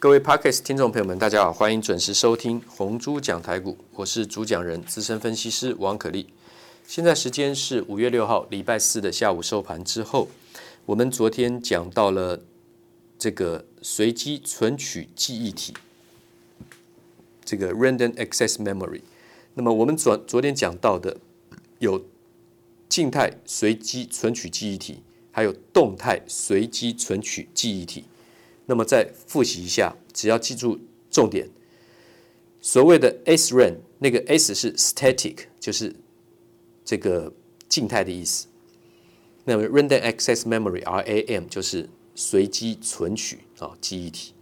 各位 Podcast 听众朋友们，大家好，欢迎准时收听红猪讲台股，我是主讲人资深分析师王可立。现在时间是五月六号礼拜四的下午收盘之后，我们昨天讲到了这个随机存取记忆体，这个 Random Access Memory。那么我们昨昨天讲到的有静态随机存取记忆体，还有动态随机存取记忆体。那么再复习一下，只要记住重点。所谓的 SRAM，那个 S 是 static，就是这个静态的意思。那么 Random Access Memory（RAM） 就是随机存取啊记忆体。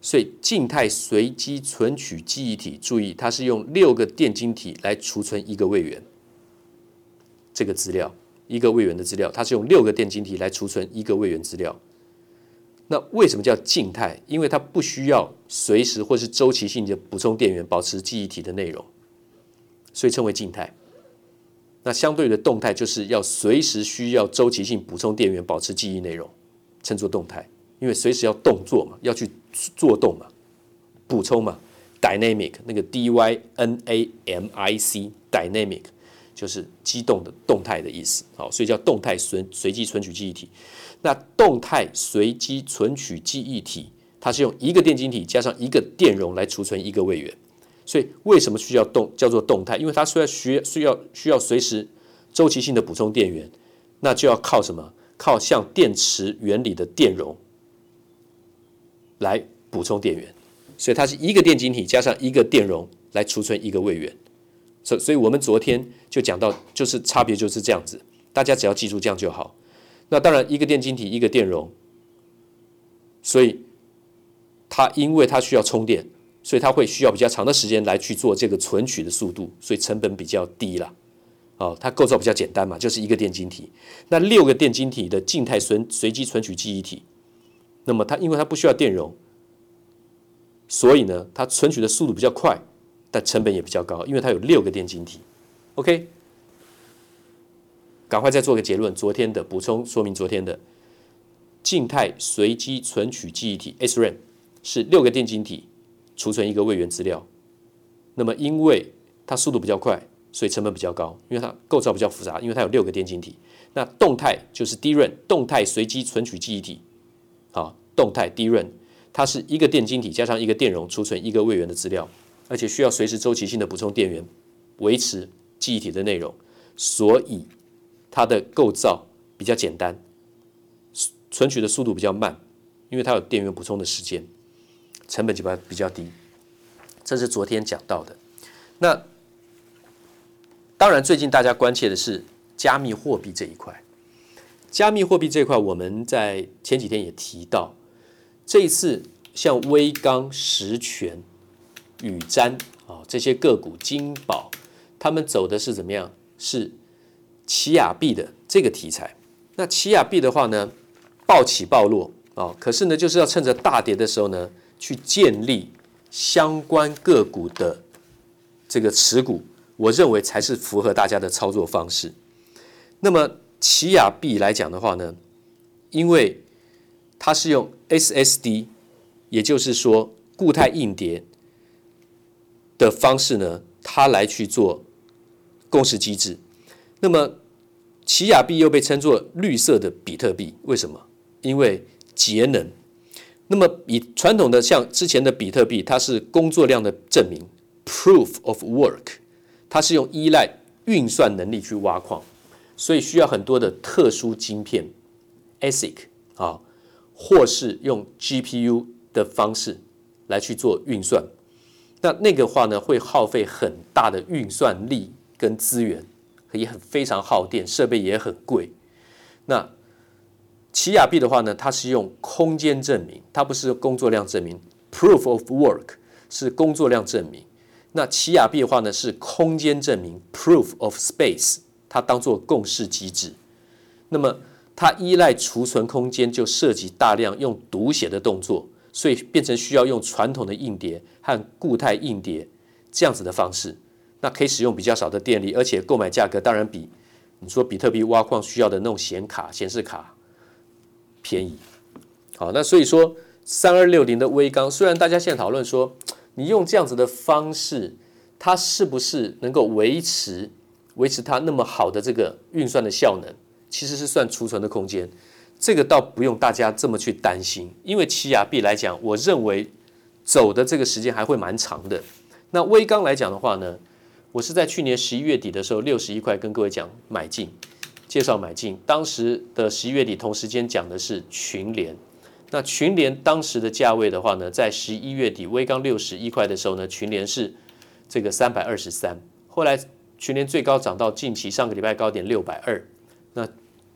所以静态随机存取记忆体，注意它是用六个电晶体来储存一个位元。这个资料，一个位元的资料，它是用六个电晶体来储存一个位元资料。那为什么叫静态？因为它不需要随时或是周期性的补充电源，保持记忆体的内容，所以称为静态。那相对的动态就是要随时需要周期性补充电源，保持记忆内容，称作动态。因为随时要动作嘛，要去做动嘛，补充嘛，dynamic 那个 d y n a m i c dynamic 就是机动的动态的意思。好，所以叫动态随随机存取记忆体。那动态随机存取记忆体，它是用一个电晶体加上一个电容来储存一个位元，所以为什么需要动叫做动态？因为它虽然需需要需要随时周期性的补充电源，那就要靠什么？靠像电池原理的电容来补充电源，所以它是一个电晶体加上一个电容来储存一个位元。所所以我们昨天就讲到，就是差别就是这样子，大家只要记住这样就好。那当然，一个电晶体，一个电容，所以它因为它需要充电，所以它会需要比较长的时间来去做这个存取的速度，所以成本比较低了。哦，它构造比较简单嘛，就是一个电晶体。那六个电晶体的静态随随机存取记忆体，那么它因为它不需要电容，所以呢，它存取的速度比较快，但成本也比较高，因为它有六个电晶体。OK。赶快再做个结论。昨天的补充说明，昨天的静态随机存取记忆体 SRAM 是六个电晶体储存一个位元资料。那么因为它速度比较快，所以成本比较高，因为它构造比较复杂，因为它有六个电晶体。那动态就是 DRAM 动态随机存取记忆体，啊，动态 DRAM 它是一个电晶体加上一个电容储存一个位元的资料，而且需要随时周期性的补充电源，维持记忆体的内容，所以。它的构造比较简单，存取的速度比较慢，因为它有电源补充的时间，成本就比较比较低。这是昨天讲到的。那当然，最近大家关切的是加密货币这一块。加密货币这一块，我们在前几天也提到，这一次像威刚、实权、宇瞻啊这些个股，金宝，他们走的是怎么样？是。奇亚币的这个题材，那奇亚币的话呢，暴起暴落啊、可是呢，就是要趁着大跌的时候呢，去建立相关个股的这个持股，我认为才是符合大家的操作方式。那么奇亚币来讲的话呢，因为它是用 SSD，也就是说固态硬碟的方式呢，它来去做共识机制。那么，奇亚币又被称作绿色的比特币，为什么？因为节能。那么，比传统的像之前的比特币，它是工作量的证明 （proof of work），它是用依赖运算能力去挖矿，所以需要很多的特殊晶片 （ASIC） 啊，或是用 GPU 的方式来去做运算。那那个话呢，会耗费很大的运算力跟资源。也很非常耗电，设备也很贵。那奇亚币的话呢，它是用空间证明，它不是工作量证明。Proof of work 是工作量证明。那奇亚币的话呢，是空间证明。Proof of space 它当做共识机制。那么它依赖储存空间，就涉及大量用读写的动作，所以变成需要用传统的硬碟和固态硬碟这样子的方式。那可以使用比较少的电力，而且购买价格当然比你说比特币挖矿需要的那种显卡、显示卡便宜。好，那所以说三二六零的微钢，虽然大家现在讨论说，你用这样子的方式，它是不是能够维持维持它那么好的这个运算的效能？其实是算储存的空间，这个倒不用大家这么去担心，因为奇亚币来讲，我认为走的这个时间还会蛮长的。那威刚来讲的话呢，我是在去年十一月底的时候六十一块跟各位讲买进，介绍买进。当时的十一月底同时间讲的是群联，那群联当时的价位的话呢，在十一月底威刚六十一块的时候呢，群联是这个三百二十三，后来群联最高涨到近期上个礼拜高点六百二，那。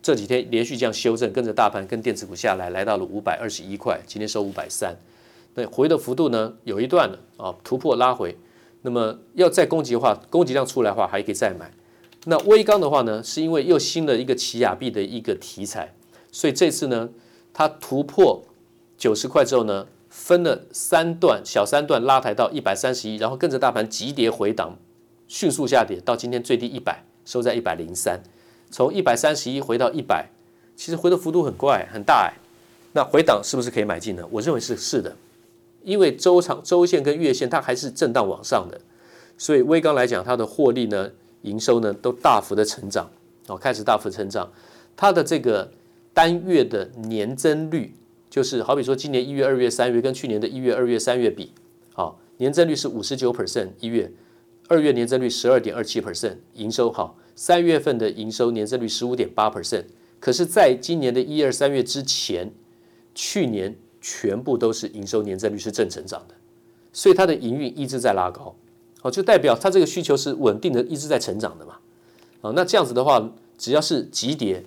这几天连续这样修正，跟着大盘跟电子股下来，来到了五百二十一块，今天收五百三，那回的幅度呢有一段了啊，突破拉回，那么要再攻击的话，攻击量出来的话还可以再买。那威刚的话呢，是因为又新的一个奇亚币的一个题材，所以这次呢，它突破九十块之后呢，分了三段小三段拉抬到一百三十一，然后跟着大盘急跌回档，迅速下跌到今天最低一百，收在一百零三。从一百三十一回到一百，其实回的幅度很怪很大哎，那回档是不是可以买进呢？我认为是是的，因为周长周线跟月线它还是震荡往上的，所以威刚来讲，它的获利呢、营收呢都大幅的成长哦，开始大幅成长，它的这个单月的年增率，就是好比说今年一月、二月、三月跟去年的一月、二月、三月比，好，年增率是五十九 percent 一月，二月年增率十二点二七 percent 营收好。三月份的营收年增率十五点八 percent，可是在今年的一二三月之前，去年全部都是营收年增率是正成长的，所以它的营运一直在拉高，好，就代表它这个需求是稳定的，一直在成长的嘛，啊，那这样子的话，只要是急跌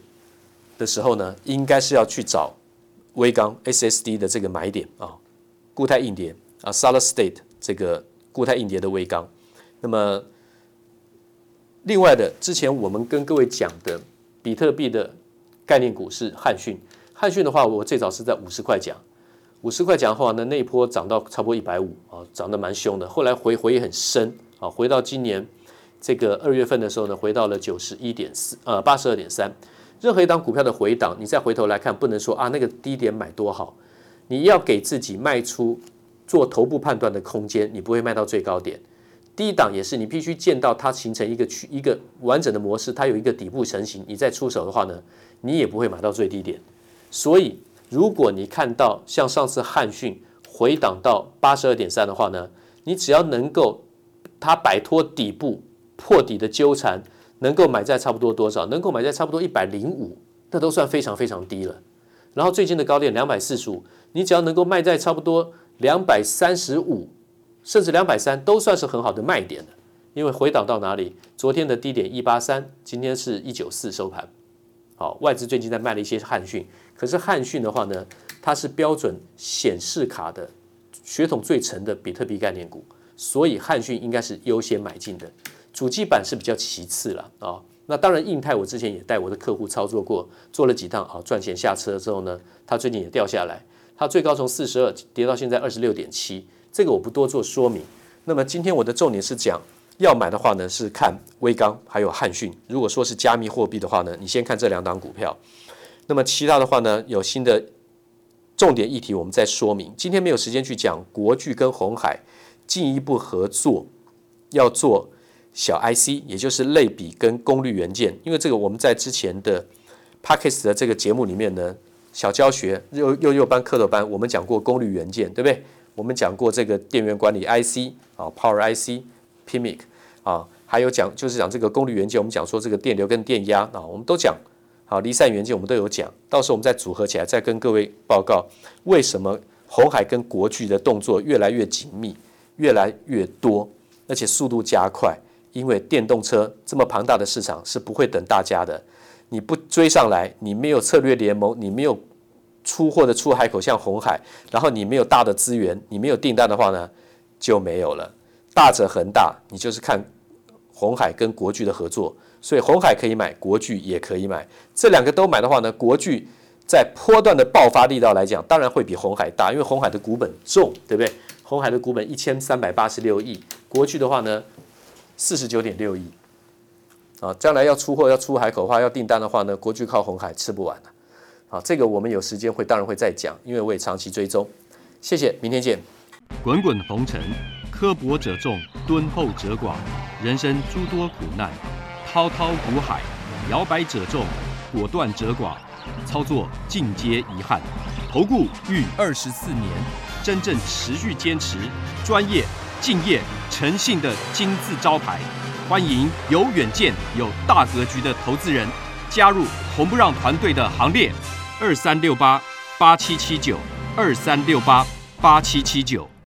的时候呢，应该是要去找威刚 SSD 的这个买点啊，固态硬碟啊，Solid State 这个固态硬碟的威刚，那么。另外的，之前我们跟各位讲的比特币的概念股是汉讯。汉讯的话，我最早是在五十块讲，五十块讲的话呢，那一波涨到差不多一百五啊，涨得蛮凶的。后来回回也很深啊，回到今年这个二月份的时候呢，回到了九十一点四呃八十二点三。任何一档股票的回档，你再回头来看，不能说啊那个低点买多好，你要给自己卖出做头部判断的空间，你不会卖到最高点。低档也是，你必须见到它形成一个区一个完整的模式，它有一个底部成型，你再出手的话呢，你也不会买到最低点。所以，如果你看到像上次汉讯回档到八十二点三的话呢，你只要能够它摆脱底部破底的纠缠，能够买在差不多多少？能够买在差不多一百零五，那都算非常非常低了。然后最近的高点两百四十五，你只要能够卖在差不多两百三十五。甚至两百三都算是很好的卖点了，因为回档到哪里？昨天的低点一八三，今天是一九四收盘。好，外资最近在卖了一些汉讯，可是汉讯的话呢，它是标准显示卡的血统最沉的比特币概念股，所以汉讯应该是优先买进的。主机板是比较其次了啊。那当然，印太我之前也带我的客户操作过，做了几趟啊，赚钱下车之后呢，它最近也掉下来，它最高从四十二跌到现在二十六点七。这个我不多做说明。那么今天我的重点是讲要买的话呢，是看威刚还有汉讯。如果说是加密货币的话呢，你先看这两档股票。那么其他的话呢，有新的重点议题，我们再说明。今天没有时间去讲国巨跟红海进一步合作，要做小 IC，也就是类比跟功率元件。因为这个我们在之前的 Podcast 的这个节目里面呢，小教学幼幼幼班、课头班，我们讲过功率元件，对不对？我们讲过这个电源管理 IC 啊，Power IC、PMIC 啊，还有讲就是讲这个功率元件，我们讲说这个电流跟电压啊，我们都讲。好，离散元件我们都有讲，到时候我们再组合起来，再跟各位报告为什么红海跟国巨的动作越来越紧密、越来越多，而且速度加快。因为电动车这么庞大的市场是不会等大家的，你不追上来，你没有策略联盟，你没有。出货的出海口像红海，然后你没有大的资源，你没有订单的话呢，就没有了。大者恒大，你就是看红海跟国巨的合作，所以红海可以买，国巨也可以买。这两个都买的话呢，国巨在波段的爆发力道来讲，当然会比红海大，因为红海的股本重，对不对？红海的股本一千三百八十六亿，国巨的话呢，四十九点六亿。啊，将来要出货要出海口的话，要订单的话呢，国巨靠红海吃不完了。好，这个我们有时间会当然会再讲，因为我也长期追踪。谢谢，明天见。滚滚红尘，刻薄者众，敦厚者寡；人生诸多苦难，滔滔苦海，摇摆者众，果断者寡。操作尽皆遗憾。投顾逾二十四年，真正持续坚持、专业、敬业、诚信的金字招牌。欢迎有远见、有大格局的投资人加入红不让团队的行列。二三六八八七七九，二三六八八七七九。